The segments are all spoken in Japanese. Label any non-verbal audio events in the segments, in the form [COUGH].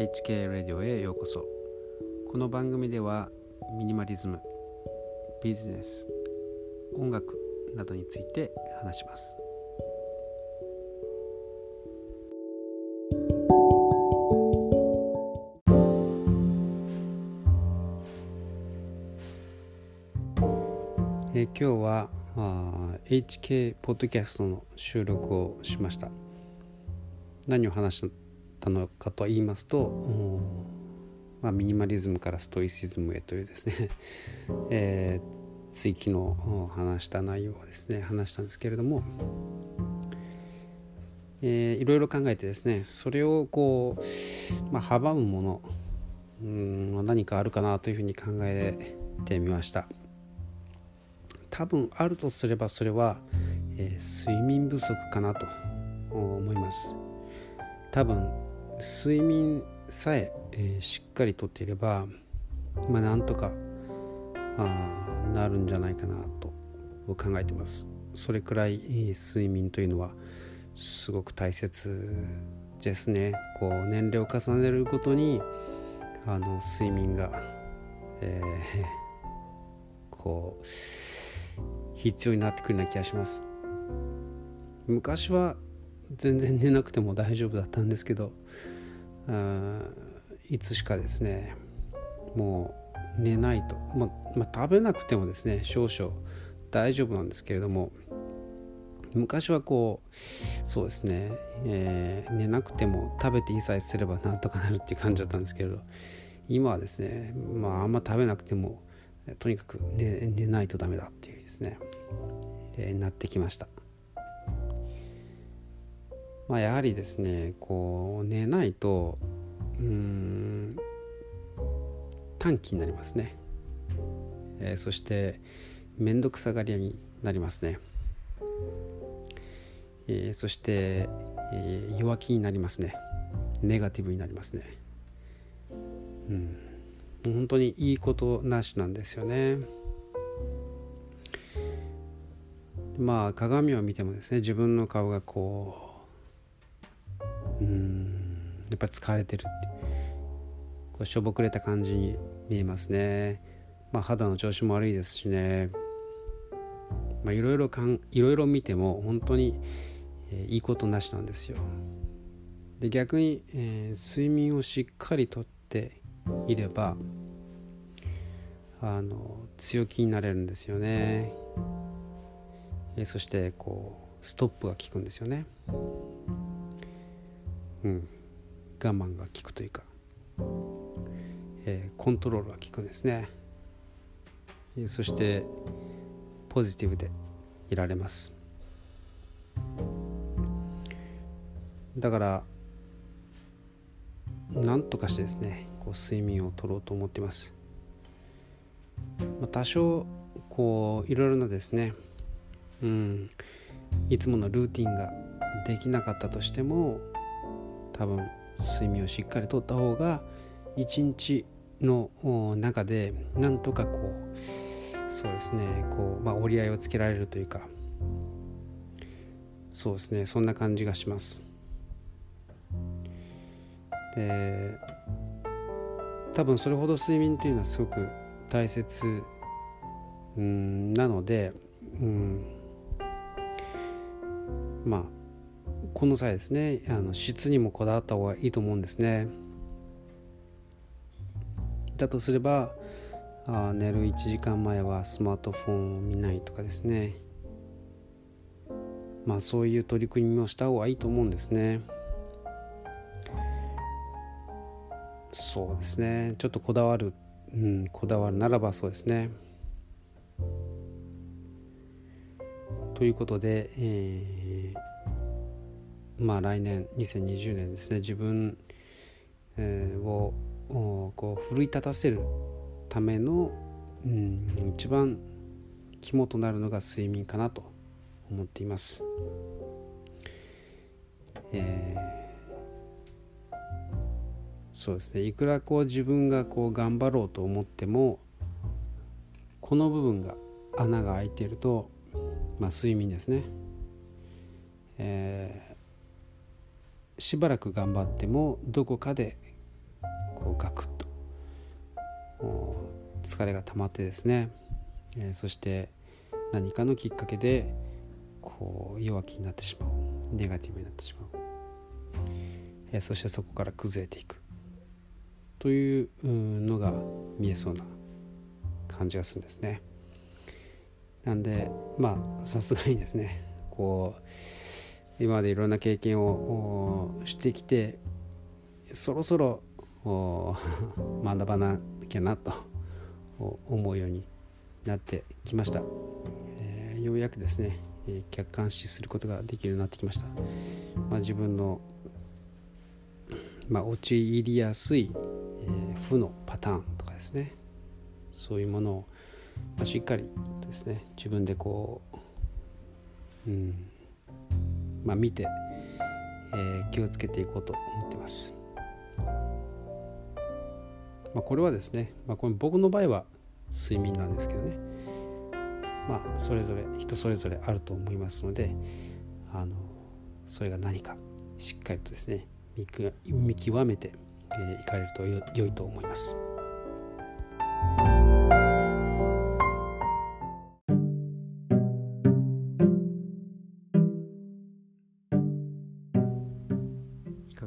HK ラディオへようこそ。この番組ではミニマリズムビジネス音楽などについて話します。え今日はあ HK ポッドキャストの収録をしました。何を話したたのかと言いますと、まあ、ミニマリズムからストイシズムへというですね、[LAUGHS] えー、追記の話した内容をですね話したんですけれども、えー、いろいろ考えてですねそれをこう、まあ、阻むものうん何かあるかなというふうに考えてみました。多分あるとすればそれは、えー、睡眠不足かなと思います。多分睡眠さええー、しっかりとっていればまあなんとかあなるんじゃないかなと考えてます。それくらい睡眠というのはすごく大切ですね。こう年齢を重ねるごとにあの睡眠が、えー、[LAUGHS] こう必要になってくるような気がします。昔は全然寝なくても大丈夫だったんですけどあいつしかですねもう寝ないと、ままあ、食べなくてもですね少々大丈夫なんですけれども昔はこうそうですね、えー、寝なくても食べていいさえすればなんとかなるっていう感じだったんですけれど今はですねまああんま食べなくてもとにかく寝寝ないとダメだっていうですね、えー、なってきました。まあやはりですねこう寝ないとうん短期になりますね、えー、そして面倒くさがり屋になりますね、えー、そして、えー、弱気になりますね。ネガティブになりますね。うん。本当にいいことなしなんですよね。まあ鏡を見てもですね自分の顔がこううん。やっぱり疲れてるって。こうしょぼくれた感じに見えますね。まあ肌の調子も悪いですしね。いろいろいろいろ見ても本当に、えー、いいことなしなんですよ。で逆に、えー、睡眠をしっかりとっていればあの強気になれるんですよね、えー、そしてこうストップが効くんですよね。うん。我慢が効くというか、えー、コントロールが効くんですね、えー、そしてポジティブでいられます。だからなんとかしてですねこう睡眠をとろうと思っています、まあ、多少こういろいろなですねうんいつものルーティンができなかったとしても多分睡眠をしっかりとった方が一日の中でなんとかこうそうですねこう、まあ、折り合いをつけられるというか。そうですねそんな感じがします。で多分それほど睡眠というのはすごく大切うんなのでうんまあこの際ですねあの質にもこだわった方がいいと思うんですね。だとすればあ寝る1時間前はスマートフォンを見ないとかですね。まあそういう取り組みをした方がいいと思うんですね。そうですね。ちょっとこだわる、うん、こだわるならばそうですね。ということで、えーまあ、来年2020年ですね自分、えー、をこう奮い立たせるための、うん、一番肝となるのが睡眠かなと思っています。えー、そうですねいくらこう自分がこう頑張ろうと思ってもこの部分が穴が開いていると、まあ、睡眠ですね、えしばらく頑張ってもどこかでこうガクッと疲れが溜まってですね、えー、そして何かのきっかけでこう弱気になってしまうネガティブになってしまう、えー、そしてそこから崩れていくというのが見えそうな感じがするんですね。なんでまあさすがにですねこう今までいろんな経験をしてきてそろそろ [LAUGHS] 学ばなきゃなと思うようになってきました、えー、ようやくですねえ客観視することができるようになってきました、まあ、自分の、まあ、陥りやすい、えー、負のパターンとかですね。そういうものを、まあ、しっかりですね自分でこう、うんまあ、見て、えー、気をつけていこうと思ってます。まあ、これはですね、まあ、これ僕の場合は睡眠なんですけどねまあそれぞれ人それぞれあると思いますのであのそれが何かしっかりとですね見極めてい、えー、かれると良いと思います。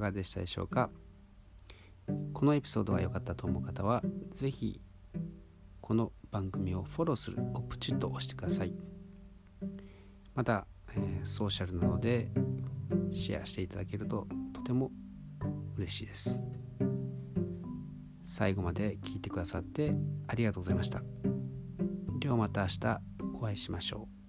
がでしたでしょうか？このエピソードが良かったと思う方は是非この番組をフォローするをプチッと押してください。また、えー、ソーシャルなのでシェアしていただけるととても嬉しいです。最後まで聞いてくださってありがとうございました。ではまた明日お会いしましょう。